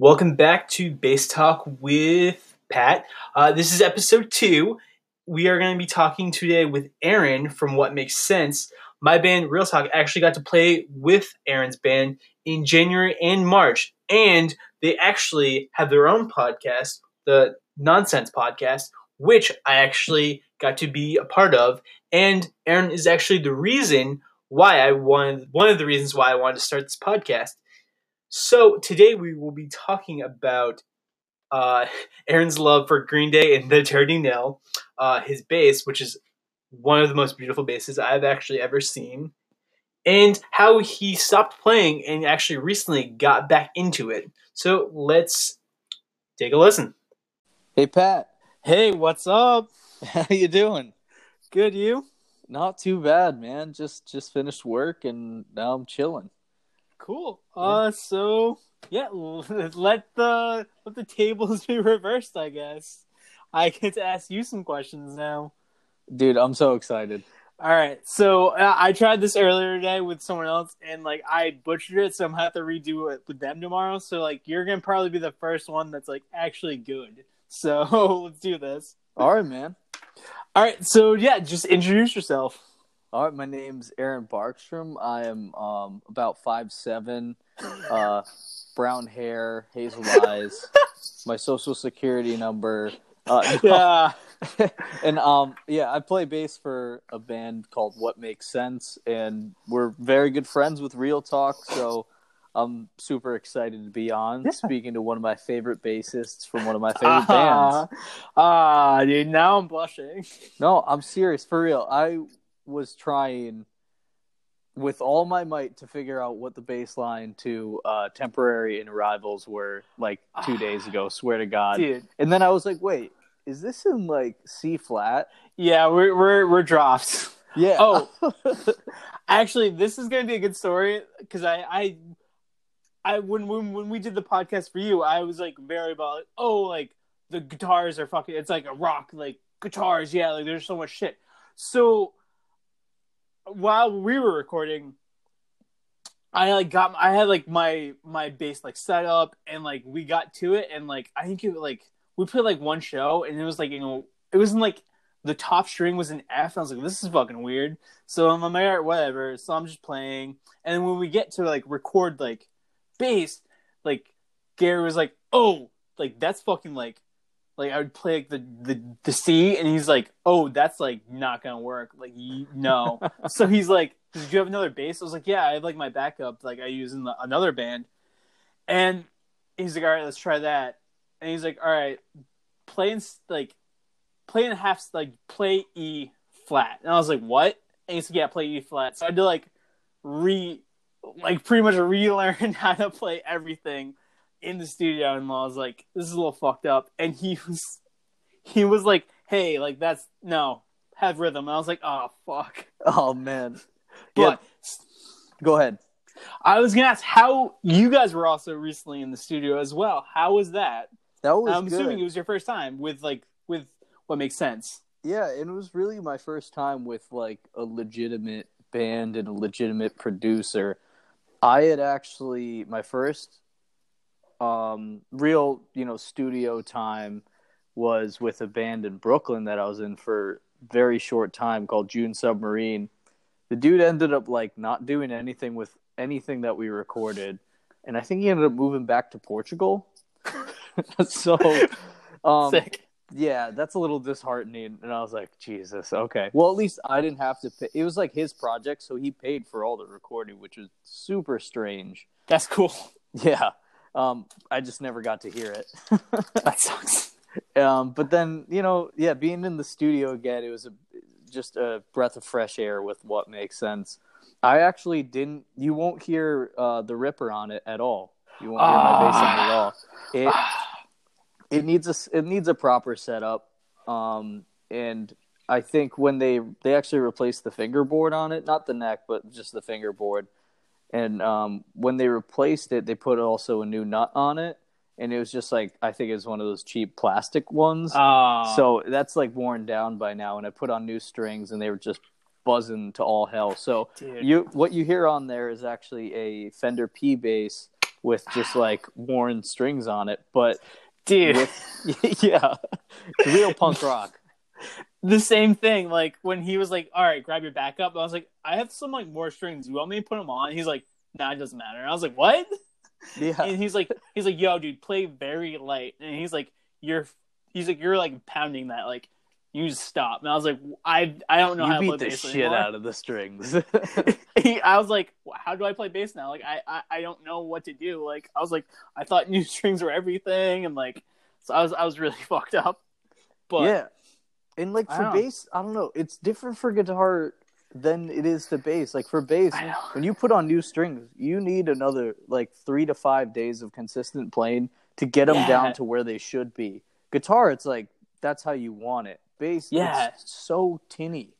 Welcome back to Bass Talk with Pat. Uh, this is episode two. We are going to be talking today with Aaron from What Makes Sense. My band, Real Talk, actually got to play with Aaron's band in January and March, and they actually have their own podcast, the Nonsense Podcast, which I actually got to be a part of. And Aaron is actually the reason why I wanted, one of the reasons why I wanted to start this podcast. So today we will be talking about uh, Aaron's love for Green Day and the Dirty Nil, uh, his bass, which is one of the most beautiful basses I've actually ever seen, and how he stopped playing and actually recently got back into it. So let's take a listen. Hey Pat, Hey, what's up? how you doing? Good, you? Not too bad, man. Just just finished work and now I'm chilling. Cool. Uh, so yeah, let the let the tables be reversed. I guess I get to ask you some questions now. Dude, I'm so excited. All right. So uh, I tried this earlier today with someone else, and like I butchered it, so I'm gonna have to redo it with them tomorrow. So like you're gonna probably be the first one that's like actually good. So let's do this. All right, man. All right. So yeah, just introduce yourself. All right, my name's Aaron Barkstrom. I am um about five seven, uh, brown hair, hazel eyes. my social security number. Uh, Yeah. and um yeah, I play bass for a band called What Makes Sense, and we're very good friends with Real Talk. So I'm super excited to be on speaking to one of my favorite bassists from one of my favorite Ah, bands. ah, dude. Now I'm blushing. No, I'm serious for real. I was trying with all my might to figure out what the bassline to uh, temporary and arrivals were like two days ago. Swear to God. Dude. And then I was like, wait, is this in like C flat? Yeah, we're we're we're drops. Yeah. Oh. Actually, this is gonna be a good story because I I I when when when we did the podcast for you, I was like very about like, oh like the guitars are fucking it's like a rock like guitars yeah like there's so much shit. So while we were recording, I like got I had like my my bass like set up and like we got to it and like I think it like we played like one show and it was like you know it wasn't like the top string was an F. I was like, this is fucking weird. So I'm like, all right, whatever. So I'm just playing. And then when we get to like record like bass, like Gary was like, oh, like that's fucking like, like I would play like the the the C, and he's like, oh, that's like not gonna work. Like you, no. so he's like, did you have another bass? I was like, yeah, I have like my backup, like I use in the, another band. And he's like, all right, let's try that. And he's like, all right, play in like play in half like play E flat. And I was like, what? And he said, yeah, play E flat. So I had to like re like pretty much relearn how to play everything in the studio and I was like, this is a little fucked up. And he was he was like, hey, like that's no, have rhythm. And I was like, oh fuck. Oh man. But Go ahead. I was gonna ask how you guys were also recently in the studio as well. How was that? That was I'm good. assuming it was your first time with like with what makes sense. Yeah, and it was really my first time with like a legitimate band and a legitimate producer. I had actually my first um real, you know, studio time was with a band in Brooklyn that I was in for a very short time called June Submarine. The dude ended up like not doing anything with anything that we recorded, and I think he ended up moving back to Portugal. so um Sick. yeah, that's a little disheartening. And I was like, Jesus, okay. Well, at least I didn't have to pay. It was like his project, so he paid for all the recording, which was super strange. That's cool. Yeah. Um, I just never got to hear it. That sucks. um, but then, you know, yeah, being in the studio again, it was a, just a breath of fresh air with what makes sense. I actually didn't, you won't hear uh, the Ripper on it at all. You won't hear my bass on it at all. It, it needs a it needs a proper setup um and i think when they they actually replaced the fingerboard on it not the neck but just the fingerboard and um when they replaced it they put also a new nut on it and it was just like i think it was one of those cheap plastic ones Uh, so that's like worn down by now and i put on new strings and they were just buzzing to all hell so Dude. you what you hear on there is actually a fender p bass with just like worn strings on it. But dude. with, yeah, real punk rock. The same thing. Like when he was like, "All right, grab your backup," I was like, "I have some like more strings. You want me to put them on?" He's like, "Nah, it doesn't matter." And I was like, "What?" Yeah, And he's like, "He's like, yo, dude, play very light." And he's like, "You're," he's like, "You're like pounding that. Like, you just stop." And I was like, "I I don't know you how to beat play the bass shit anymore." out of the strings. He- I was like, "How do I play bass now?" Like, I, I I don't know what to do. Like, I was like, I thought new strings were everything, and like, so I was I was really fucked up. But yeah, and like for don't bass, I don't know. It's different for guitar than it is to bass. Like for bass, when you put on new strings, you need another like three to five days of consistent playing to get them Yeah. down to where they should be. Guitar, it's like that's how you want it. Bass, Yeah. so tinny.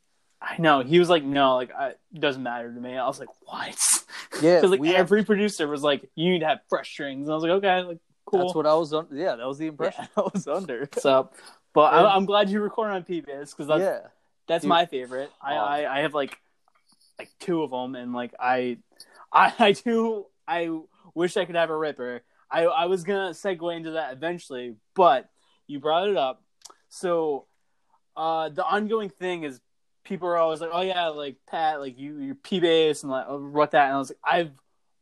I know. He was like, "No, like, I, it doesn't matter to me." I was like, "What?" Yeah, Because like we have- every producer was like, "You need to have fresh strings," and I was like, "Okay, like cool." That's what I was. Un- yeah, that was the impression I was under. So, but I, I'm glad you recorded on PBS because that's yeah, that's Dude. my favorite. I. I I have like like two of them, and like I I I do I wish I could have a Ripper. I I was gonna segue into that eventually, but you brought it up. So, uh, the ongoing thing is people are always like, "Oh yeah, like Pat, like you you're P bass and like oh, what that," and I was like, I've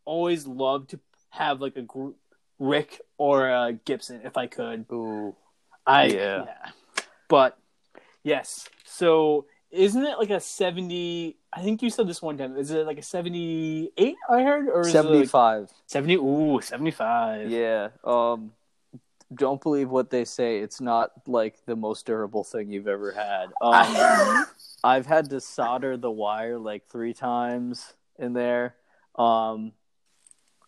always loved to have like a group Rick or a Gibson if I could. ooh, I Yeah. yeah. But yes. So isn't it like a seventy I think you said this one time. Is it like a seventy eight I heard? Or it like seventy-five. seventy ooh, seventy five. Yeah. Um don't believe what they say. It's not like the most durable thing you've ever had. Um I've had to solder the wire like 3 times in there. Um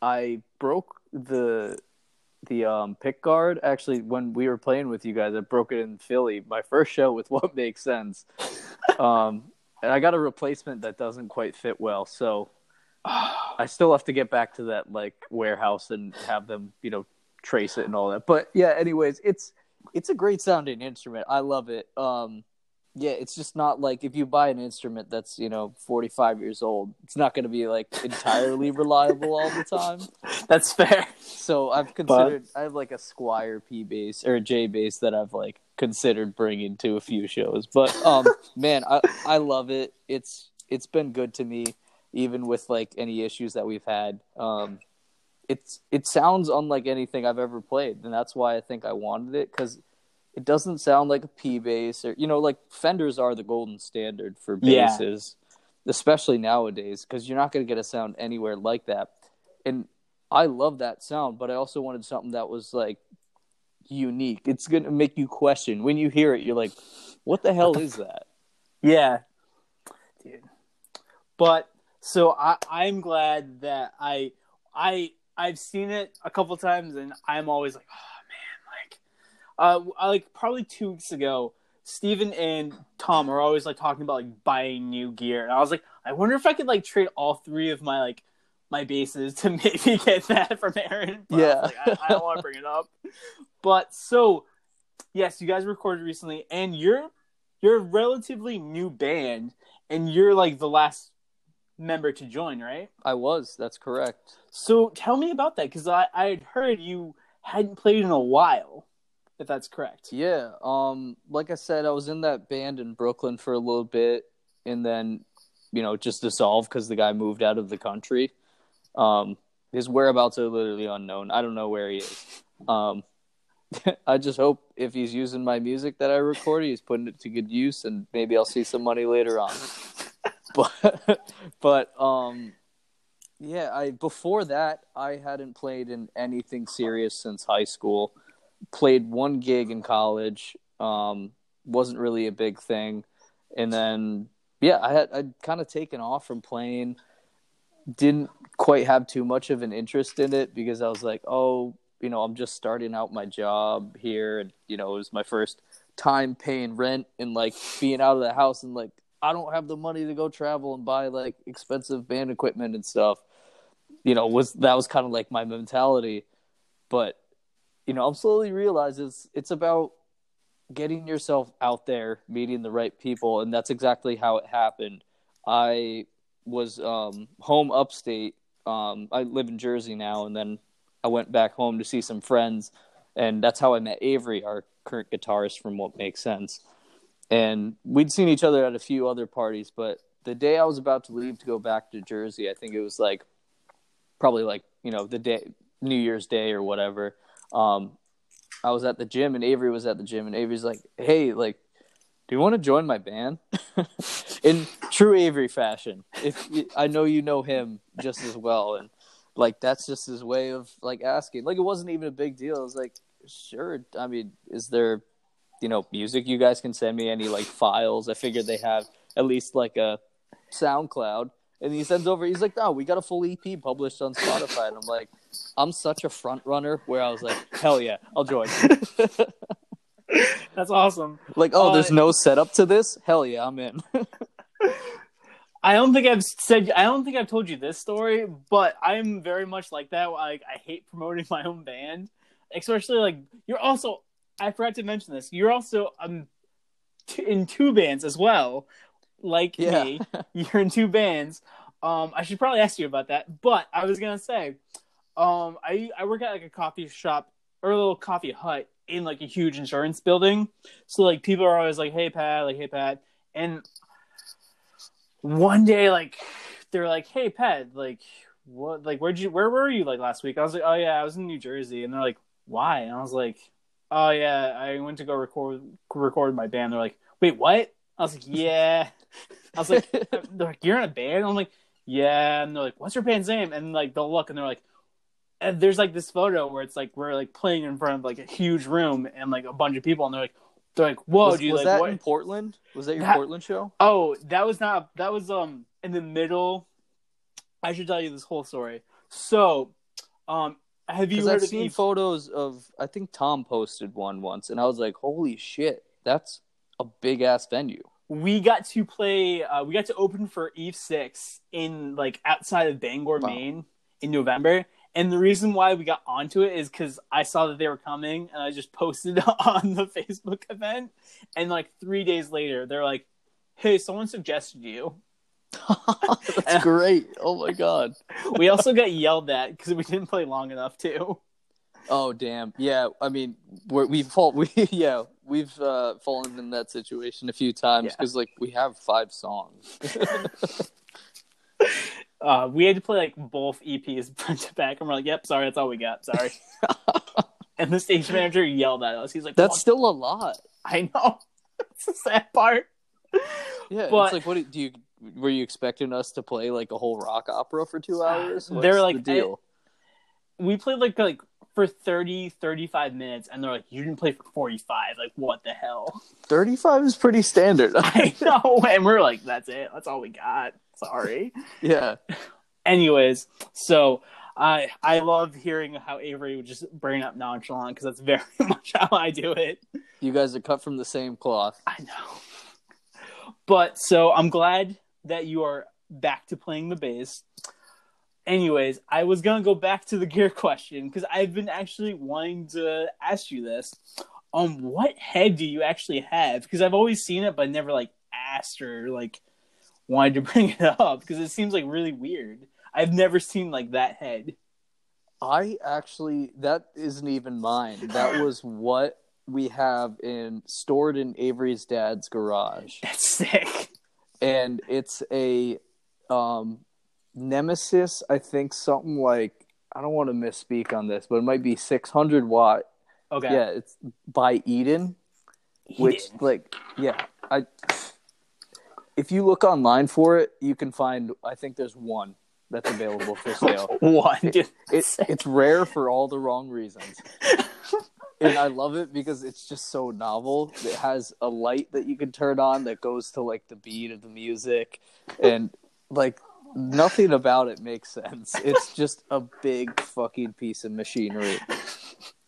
I broke the the um pick guard actually when we were playing with you guys. I broke it in Philly. My first show with what makes sense. Um and I got a replacement that doesn't quite fit well. So I still have to get back to that like warehouse and have them, you know, trace it and all that. But yeah, anyways, it's it's a great sounding instrument. I love it. Um yeah, it's just not like if you buy an instrument that's, you know, 45 years old, it's not going to be like entirely reliable all the time. That's fair. So I've considered I have like a Squier P bass or a J bass that I've like considered bringing to a few shows. But um man, I I love it. It's it's been good to me even with like any issues that we've had. Um it's it sounds unlike anything I've ever played and that's why I think I wanted it cuz it doesn't sound like a P bass or you know like Fenders are the golden standard for Yeah. basses. Especially nowadays, because you're not going to get a sound anywhere like that. And I love that sound, but I also wanted something that was like unique. It's going to make you question when you hear it. You're like, "What the hell is that?" Yeah. Dude. But so I I'm glad that I I I've seen it a couple times and I'm always like, oh like uh like probably two weeks ago, Steven and Tom are always like talking about like buying new gear. And I was like, I wonder if I could like trade all three of my like my basses to maybe get that from Aaron. But I Yeah. like, I, I don't want to bring it up. But so yes, you guys recorded recently and you're you're a relatively new band and you're like the last member to join, right? I was. That's correct. So tell me about that because I I had heard you hadn't played in a while, if that's correct. Yeah. Um. Like I said, I was in that band in Brooklyn for a little bit, and then, you know, just dissolved because the guy moved out of the country. Um. His whereabouts are literally unknown. I don't know where he is. Um. I just hope if he's using my music that I recorded, he's putting it to good use, and maybe I'll see some money later on. but, but um, yeah. I before that, I hadn't played in anything serious since high school. Played one gig in college. Um, wasn't really a big thing, and then yeah, I had I'd kind of taken off from playing. Didn't quite have too much of an interest in it because I was like, oh, you know, I'm just starting out my job here, and you know, it was my first time paying rent and like being out of the house, and like I don't have the money to go travel and buy like expensive band equipment and stuff. You know, was that was kind of like my mentality, but you know, I'm slowly realizing it's it's about getting yourself out there, meeting the right people, and that's exactly how it happened. I was um, home upstate. Um, I live in Jersey now, and then I went back home to see some friends, and that's how I met Avery, our current guitarist from What Makes Sense. And we'd seen each other at a few other parties, but the day I was about to leave to go back to Jersey, I think it was like probably like you know the day New Year's Day or whatever. Um, I was at the gym and Avery was at the gym and Avery's like, "Hey, like, do you want to join my band?" In true Avery fashion. If I know you know him just as well, and like that's just his way of like asking. Like it wasn't even a big deal. I was like, "Sure." I mean, is there, you know, music you guys can send me? Any like files? I figured they have at least like a SoundCloud. And he sends over. He's like, "No, we got a full EP published on Spotify." And I'm like, "I'm such a front runner." Where I was like, "Hell yeah, I'll join." That's awesome. like, oh, Uh, there's no setup to this. Hell yeah, I'm in. I don't think I've said I don't think I've told you this story, but I'm very much like that. Like I hate promoting my own band, especially like you're also. I forgot to mention this. You're also um t- in two bands as well, like Yeah. me. You're in two bands. Um, I should probably ask you about that, but I was gonna say, um, I I work at like a coffee shop or a little coffee hut in like a huge insurance building. So like people are always like, "Hey Pat," like "Hey Pat," and one day like they're like, "Hey Pat, like what? Like where'd you? Where were you like last week?" I was like, "Oh yeah, I was in New Jersey," and they're like, "Why?" And I was like, "Oh yeah, I went to go record record my band." They're like, "Wait, what?" I was like, "Yeah." I was like, "They're like, you're in a band?" I'm like, "Yeah." And they're like, "What's your band's name?" And like they'll look and they're like. And there's like this photo where it's like we're like playing in front of like a huge room and like a bunch of people and they're like they're like whoa was dude was like that what in Portland? Was that your That- Portland show? Oh, that was not. That was um in the middle. I should tell you this whole story. So, um, have you Because heard I've of seen Eve? photos of. I think Tom posted one once, and I was like, "Holy shit, that's a big ass venue." We got to play. Uh, we got to open for Eve Six in like outside of Bangor, Wow. Maine, in November. And the reason why we got onto it is because I saw that they were coming, and I just posted on the Facebook event. And like three days later, they're like, "Hey, someone suggested you." that's great. Oh my god. We also got yelled at because we didn't play long enough too. Oh damn. Yeah. I mean, we're, we've fall. We yeah. We've uh, fallen in that situation a few times because like we have five songs. Uh, we had to play like both EPs front to back, and we're like, "Yep, sorry, that's all we got. Sorry." and the stage manager yelled at us. He's like, That's still a lot. I know. It's the sad part. Yeah. But- it's like, what do do you? Were you expecting us to play like a whole rock opera for two hours? What's They're like- the deal. We played like like for 30, 35 minutes, and they're like, "You didn't play for forty five. Like, what the hell?" Thirty-five is pretty standard. I know, and we're like, "That's it. That's all we got." Sorry. yeah. Anyways, so I I love hearing how Avery would just bring up nonchalant because that's very much how I do it. You guys are cut from the same cloth. I know. But so I'm glad that you are back to playing the bass. Anyways, I was gonna go back to the gear question because I've been actually wanting to ask you this. Um, what head do you actually have? Because I've always seen it, but never like asked or like wanted to bring it up because it seems like really weird. I've never seen like that head. I actually that isn't even mine. That was what we have in stored in Avery's dad's garage. That's sick. And it's a um Nemesis, I think something like I don't want to misspeak on this, but it might be 600 watt. Okay. Yeah, it's by Eden, He which like yeah, I if you look online for it, you can find I think there's one that's available for sale. one. dude. It's it's rare for all the wrong reasons. and I love it because it's just so novel. It has a light that you can turn on that goes to like the beat of the music and like nothing about it makes sense. It's just a big fucking piece of machinery.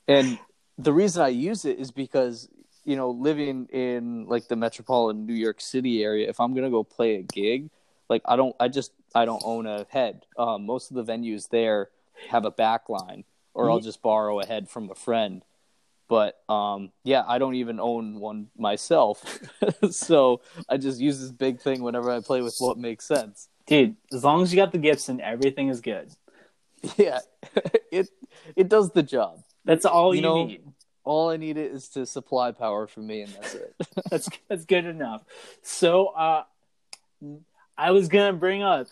And the reason I use it is because you know, living in like the metropolitan New York City area, if I'm gonna go play a gig, like I don't, I just, I don't own a head. Um, most of the venues there have a back line, or I'll just borrow a head from a friend. But um, yeah, I don't even own one myself, so I just use this big thing whenever I play with what makes sense. Dude, as long as you got the Gibson, everything is good. Yeah, it it does the job. That's all You you, know- need. All I need is to supply power for me, and that's it. That's that's good enough. So, uh, I was gonna bring up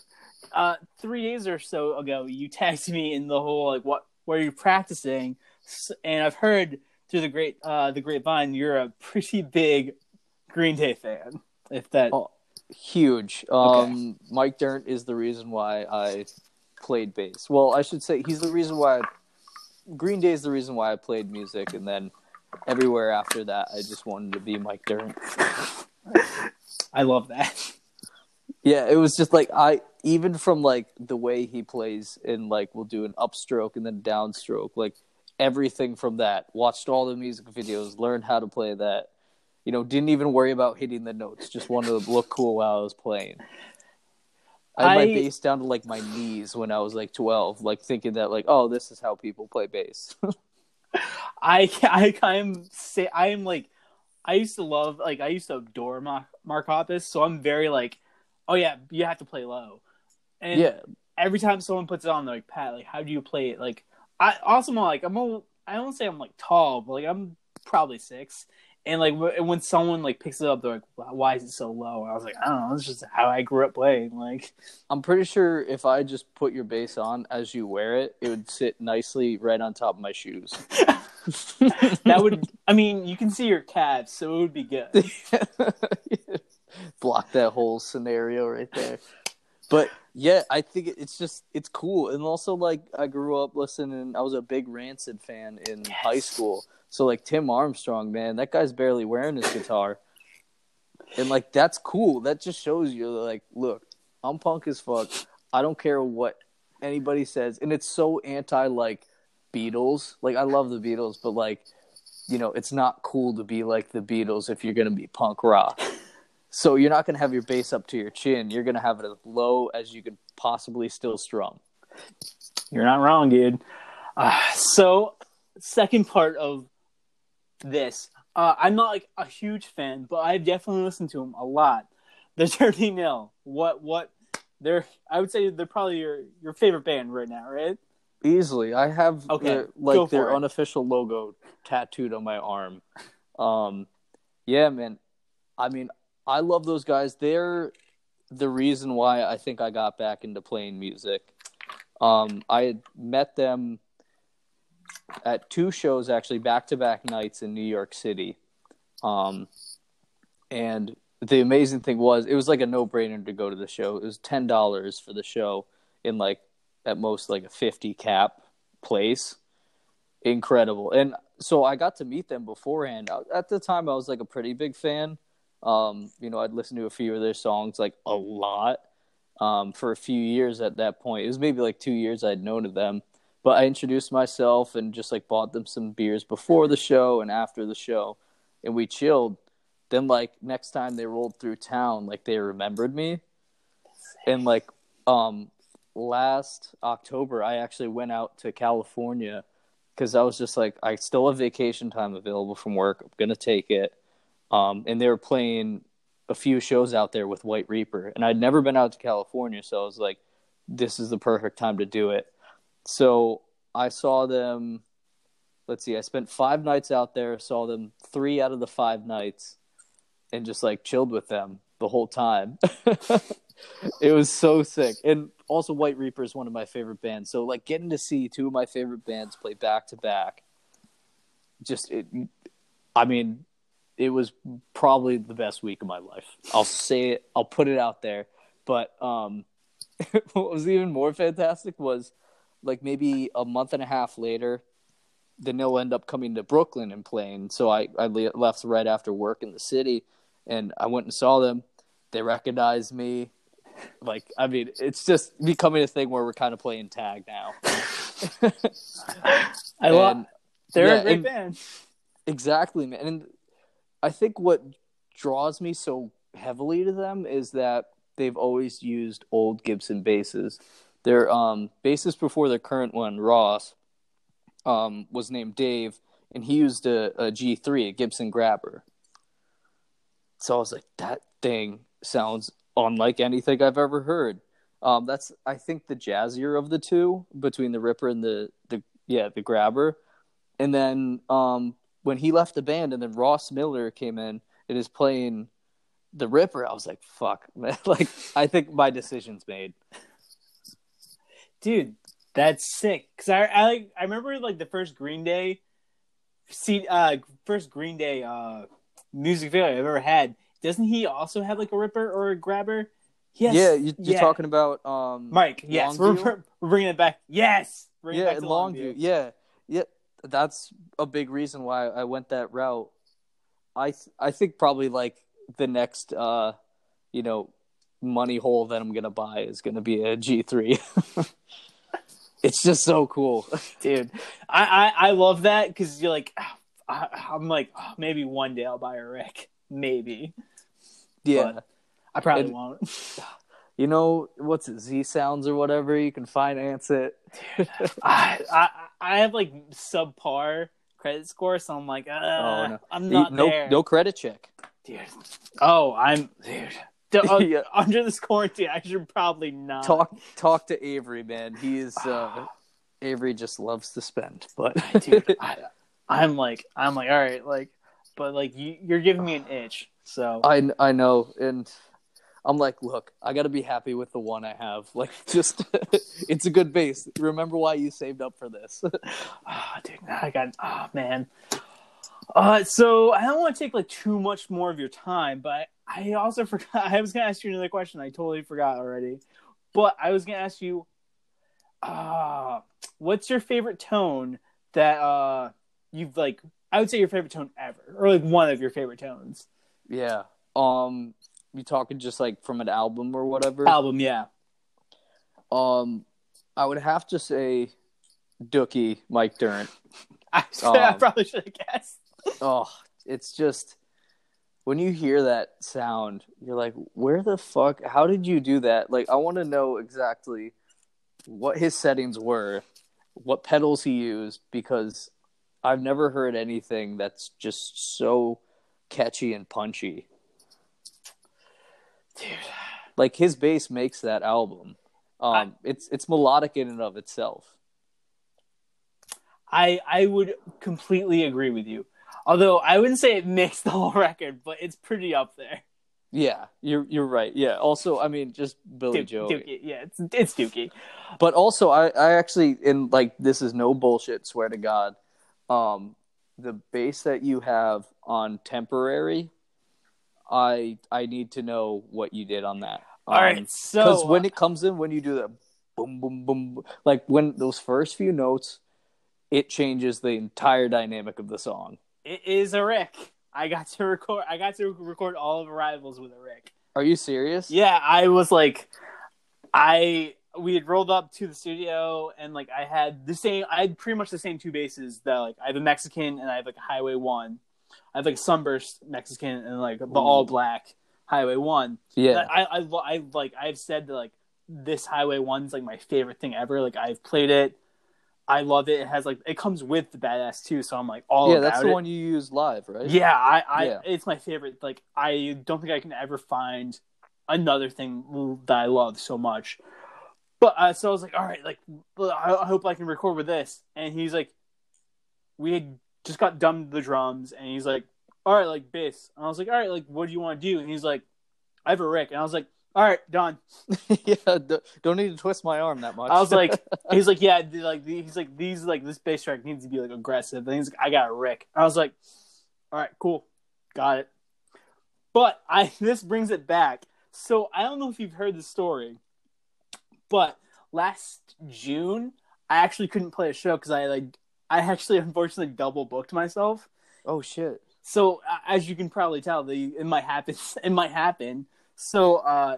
uh, three days or so ago. You texted me in the whole like what where you're practicing, and I've heard through the great uh, the grapevine you're a pretty big Green Day fan. If that Oh, Huge. Um, Mike Dirnt is the reason why I played bass. Well, I should say he's the reason why. I, Green Day is the reason why I played music, and then everywhere after that, I just wanted to be Mike Dirnt. I love that. Yeah, it was just like I even from like the way he plays and like we'll do an upstroke and then downstroke, like everything from that. Watched all the music videos, learned how to play that. You know, didn't even worry about hitting the notes. Just wanted to look cool while I was playing. I had my I- bass down to like my knees when I was like twelve, like thinking that like, oh, this is how people play bass. I I I'm say I am like I used to love like I used to adore Mark Mark Hoppus, so I'm very like, oh yeah, you have to play low. And yeah, every time someone puts it on, they're like, Pat, like how do you play it? Like I also like I'm a, I don't say I'm like tall, but like I'm probably six. And like wh- when someone like picks it up, they're like, "Why is it so low?" And I was like, "I don't know. It's just how I grew up playing." Like, I'm pretty sure if I just put your bass on as you wear it, it would sit nicely right on top of my shoes. that would. I mean, you can see your calves, so it would be good. block that whole scenario right there. But yeah, I think it's just it's cool, and also like I grew up listening. I was a big Rancid fan in high school, so like Tim Armstrong, man, that guy's barely wearing his guitar, and like that's cool. That just shows you like, look, I'm punk as fuck. I don't care what anybody says, and it's so anti like Beatles. Like I love the Beatles, but like you know, it's not cool to be like the Beatles if you're gonna be punk rock. So you're not gonna have your bass up to your chin. You're gonna have it as low as you could possibly still strum. You're not wrong, dude. Uh, so, second part of this, uh, I'm not like a huge fan, but I've definitely listened to them a lot. The Dirty Nil. What? What? They're. I would say they're probably your your favorite band right now, right? Easily, I have Okay, their, like their it. unofficial logo tattooed on my arm. Um, yeah, man. I mean, I love those guys. They're the reason why I think I got back into playing music. Um, I had met them at two shows actually back to back nights in New York City. Um, and the amazing thing was it was like a no brainer to go to the show. It was ten dollars for the show in like at most like a fifty cap place. Incredible. And so I got to meet them beforehand. At the time I was like a pretty big fan. Um, you know, I'd listened to a few of their songs like a lot. Um, for a few years at that point. It was maybe like two years I'd known of them. But I introduced myself and just like bought them some beers before the show and after the show, and we chilled. Then like next time they rolled through town, like they remembered me, and like um last October I actually went out to California because I was just like I still have vacation time available from work. I'm gonna take it, um, and they were playing a few shows out there with White Reaper, and I'd never been out to California, so I was like, this is the perfect time to do it. So I saw them. Let's see, I spent five nights out there, saw them three out of the five nights, and just like chilled with them the whole time. it was so sick. And also, White Reaper is one of my favorite bands. So, like, getting to see two of my favorite bands play back to back, just, it, I mean, it was probably the best week of my life. I'll say it, I'll put it out there. But um, what was even more fantastic was like maybe a month and a half later, the Nil end up coming to Brooklyn and playing. So I, I le- left right after work in the city and I went and saw them. They recognized me. Like, I mean, it's just becoming a thing where we're kind of playing tag now. I love. They're yeah, a great and- band. Exactly, man. And I think what draws me so heavily to them is that they've always used old Gibson basses. Their um, bassist before their current one, Ross, um, was named Dave, and he used a, a G3, a Gibson Grabber. So I was like, that thing sounds unlike anything I've ever heard. Um, that's I think the jazzier of the two between the Ripper and the the yeah the Grabber. And then um, when he left the band, and then Ross Miller came in and is playing the Ripper, I was like, "Fuck, man!" like I think my decision's made. Dude, that's sick. Cause I I I remember like the first Green Day, see uh first Green Day uh music video I've ever had. Doesn't he also have like a Ripper or a Grabber? Yes. Yeah, you, you're yeah. talking about um, Mike. Yes, we're, we're bringing it back. Yes, bring it yeah, back to Longview. Yeah, yeah, that's a big reason why I went that route. I th- I think probably like the next uh, you know, money hole that I'm gonna buy is gonna be a G3. it's just so cool. dude. I I, I love that because you're like, I, I'm like oh, maybe one day I'll buy a Rick, maybe. Yeah, But- I probably And- won't. you know what's it, Z Sounds or whatever. You can finance it. I, I I have like subpar credit score, so I'm like, uh, Oh, no. I'm not no there, no credit check. dude. Oh, I'm dude. Uh, Yeah. Under this quarantine, I should probably not Talk talk to Avery, man. He is uh, Avery just loves to spend, but dude. I, I'm like, I'm like, all right, like, but like, you, you're giving me an itch, so I I know, and I'm like, look, I got to be happy with the one I have. Like, just it's a good bass. Remember why you saved up for this. Ah, dude, I got, oh man. Uh, so I don't want to take like too much more of your time, but I also forgot. I was gonna ask you another question. I totally forgot already. But I was gonna ask you, uh, what's your favorite tone that uh you've like? I would say your favorite tone ever, or like one of your favorite tones. yeah. Um, you talking just like from an album or whatever? Album, yeah. Um, I would have to say, Dookie, Mike Dirnt. I, I Um, probably should have guessed. Oh, it's just when you hear that sound, you're like, where the fuck? How did you do that? Like, I want to know exactly what his settings were, what pedals he used, because I've never heard anything that's just so catchy and punchy. Dude. Like his bass makes that album. Um, it's it's melodic in and of itself. I I would completely agree with you. Although I wouldn't say it makes the whole record, but it's pretty up there. Yeah, you're you're right. Yeah. Also, I mean, just Billy Duke, Joe. Dookie. Yeah, it's it's Dookie. But also, I, I actually, in like, this is no bullshit, swear to God. Um, the bass that you have on temporary, I I need to know what you did on that. All right, so because when it comes in, when you do that, boom, boom, boom, like when those first few notes, it changes the entire dynamic of the song. It is a Rick. I got to record. I got to record all of Arrivals with a Rick. Are you serious? Yeah, I was like, I we had rolled up to the studio and like I had the same. I had pretty much the same two basses that like I have a Mexican and I have like a Highway One. I have like a Sunburst Mexican and like the all black Highway One. Yeah. I, I, I like I've said that like this Highway One's like my favorite thing ever. Like I've played it. I love it. It has like it comes with the badass too, so I'm like all yeah, that's the it. one you use live, right? Yeah, I, I Yeah. it's my favorite. Like I don't think I can ever find another thing that I love so much. But uh, so I was like, all right, like I, I hope I can record with this. And he's like, we had just got done the drums, and he's like, all right, like bass. And I was like, all right, like what do you want to do? And he's like, I have a Rick, and I was like, all right, done. yeah. Don't need to twist my arm that much. I was like, he's like, yeah, like he's like these like this bass track needs to be like aggressive. And he's like, I got a Rick. I was like, all right, cool, got it. But I this brings it back. So I don't know if you've heard the story, but last June I actually couldn't play a show because I like I actually unfortunately double booked myself. oh shit. So uh, as you can probably tell, the it might happen. It might happen. So uh,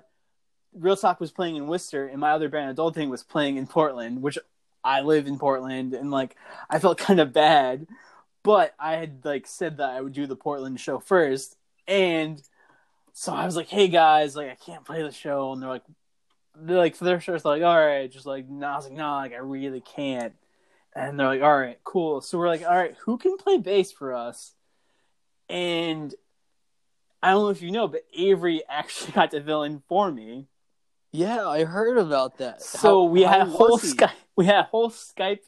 Real Talk was playing in Worcester, and my other band, Adult Thing, was playing in Portland, which I live in Portland, and like I felt kind of bad, but I had like said that I would do the Portland show first, and so I was like, "Hey guys, like I can't play the show," and they're like, "They're like for their show, it's like, all right, just like no." I was like, "No, like I really can't," and they're like, "All right, cool." So we're like, "All right, who can play bass for us?" And I don't know if you know, but Avery actually got to villain for me. Yeah, I heard about that. So How- we had a whole? Skype we had a whole Skype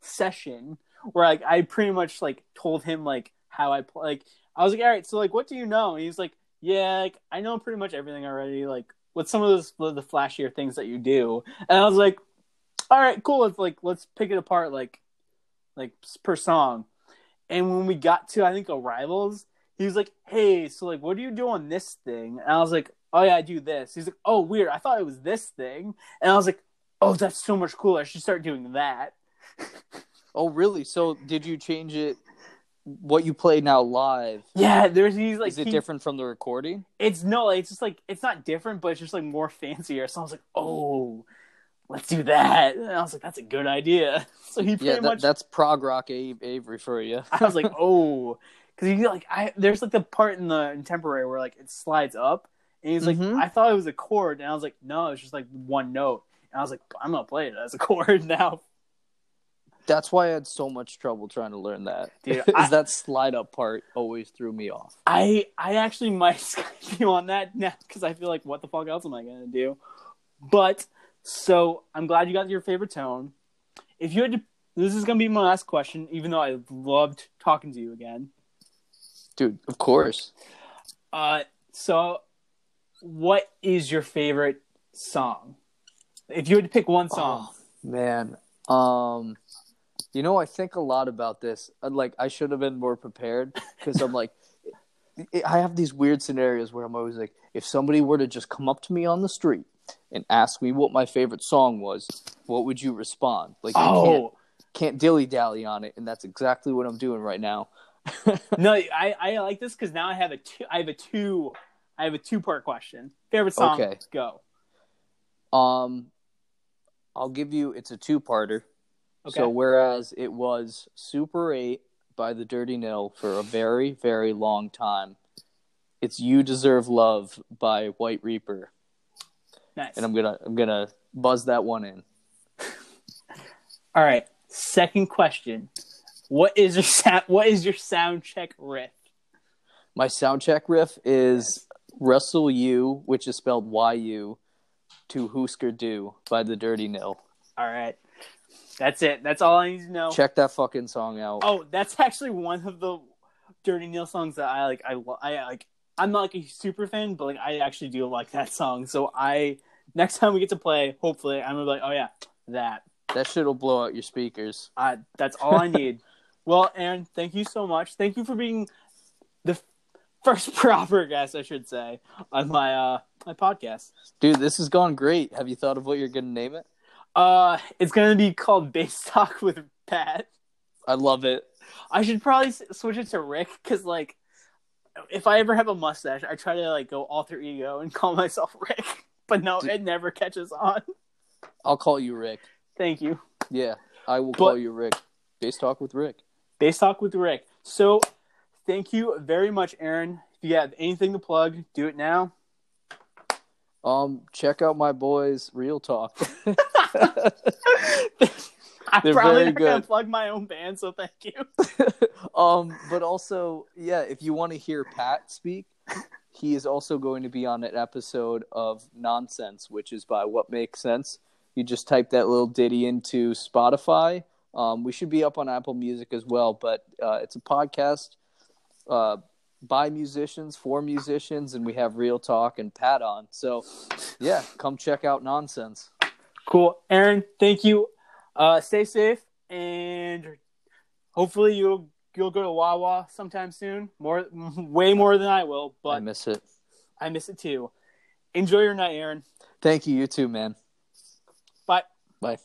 session where like I pretty much like told him like how I play like I was like, all right, so like what do you know? And he's like, Yeah, like I know pretty much everything already, like with some of those the flashier things that you do. And I was like, All right, cool, let's like let's pick it apart like like per song. And when we got to I think arrivals, he was like, Hey, so like what do you do on this thing? And I was like, Oh yeah, I do this. He's like, Oh weird, I thought it was this thing. And I was like, Oh, that's so much cooler. I should start doing that. Oh, really? So did you change it? What you play now live? Yeah, there's these like Is it he- different from the recording? It's no, like, it's just like it's not different, but it's just like more fancier. So I was like, oh, let's do that. And I was like, that's a good idea. So he pretty Yeah, that, much. that's prog rock Avery for you. I was like, oh, because you like I there's like the part in the in temporary where like it slides up, and he's like, Mhm. I thought it was a chord, and I was like, no, it's just like one note. And I was like, I'm gonna play it as a chord now, That's why I had so much trouble trying to learn that. dude. I, that slide up part always threw me off? I I actually might Skype you on that now because I feel like what the fuck else am I gonna do? But so I'm glad you got your favorite tone. If you had to, this is gonna be my last question, even though I loved talking to you again. Dude, of course. Uh, so what is your favorite song? If you had to pick one song, Oh, man. Um you know, I think a lot about this. Uh, Like I should have been more prepared because I'm like I have these weird scenarios where I'm always like if somebody were to just come up to me on the street and ask me what my favorite song was, what would you respond? Like you can't oh can't dilly dally on it, and that's exactly what I'm doing right now. no, I I like this because now I have a two. I have a two. I have a two part question. Favorite song? Okay. Go. Um, I'll give you. It's a two-parter. Okay. So whereas it was Super Eight by the Dirty Nil for a very very long time, it's You Deserve Love by White Reaper, nice. and I'm gonna I'm gonna buzz that one in. All right. Second question. What is your sound? What is your sound check riff? My sound check riff is Wrestle Yu, which is spelled Y U, to Hüsker Dü by the Dirty Nil. All right. That's it. That's all I need to know. Check that fucking song out. Oh, that's actually one of the Dirty Nil songs that I like. I, I like. I'm not like a super fan, but like I actually do like that song. So I next time we get to play, hopefully, I'm gonna be like, oh yeah, that. That shit'll blow out your speakers. Uh, that's all I need. well, Aaron, thank you so much. Thank you for being the first proper guest, I should say, on my uh my podcast. Dude, this has gone great. Have you thought of what you're gonna name it? Uh, it's gonna be called Bass Talk with Pat. I love it. I should probably switch it to Rick because, like, if I ever have a mustache, I try to like go alter ego and call myself Rick. But no, Dude. it never catches on. I'll call you Rick. Thank you. Yeah, I will But- call you Rick. Bass talk with Rick. Bass Talk with Rick. So, thank you very much, Aaron. If you have anything to plug, do it now. Um, check out my boys Real Talk. I'm They're probably very not gonna good. plug my own band, so thank you. um, but also, yeah, if you want to hear Pat speak, he is also going to be on an episode of Nonsense, which is by What Makes Sense. You just type that little ditty into Spotify. Um, we should be up on Apple Music as well, but uh, it's a podcast uh, by musicians for musicians, and we have Real Talk and Pat on. So, yeah, come check out Nonsense. Cool, Aaron. Thank you. Uh, stay safe, and hopefully you'll you'll go to Wawa sometime soon. More, way more than I will, but I miss it. I miss it too. Enjoy your night, Aaron. Thank you. You too, man. Bye. Bye.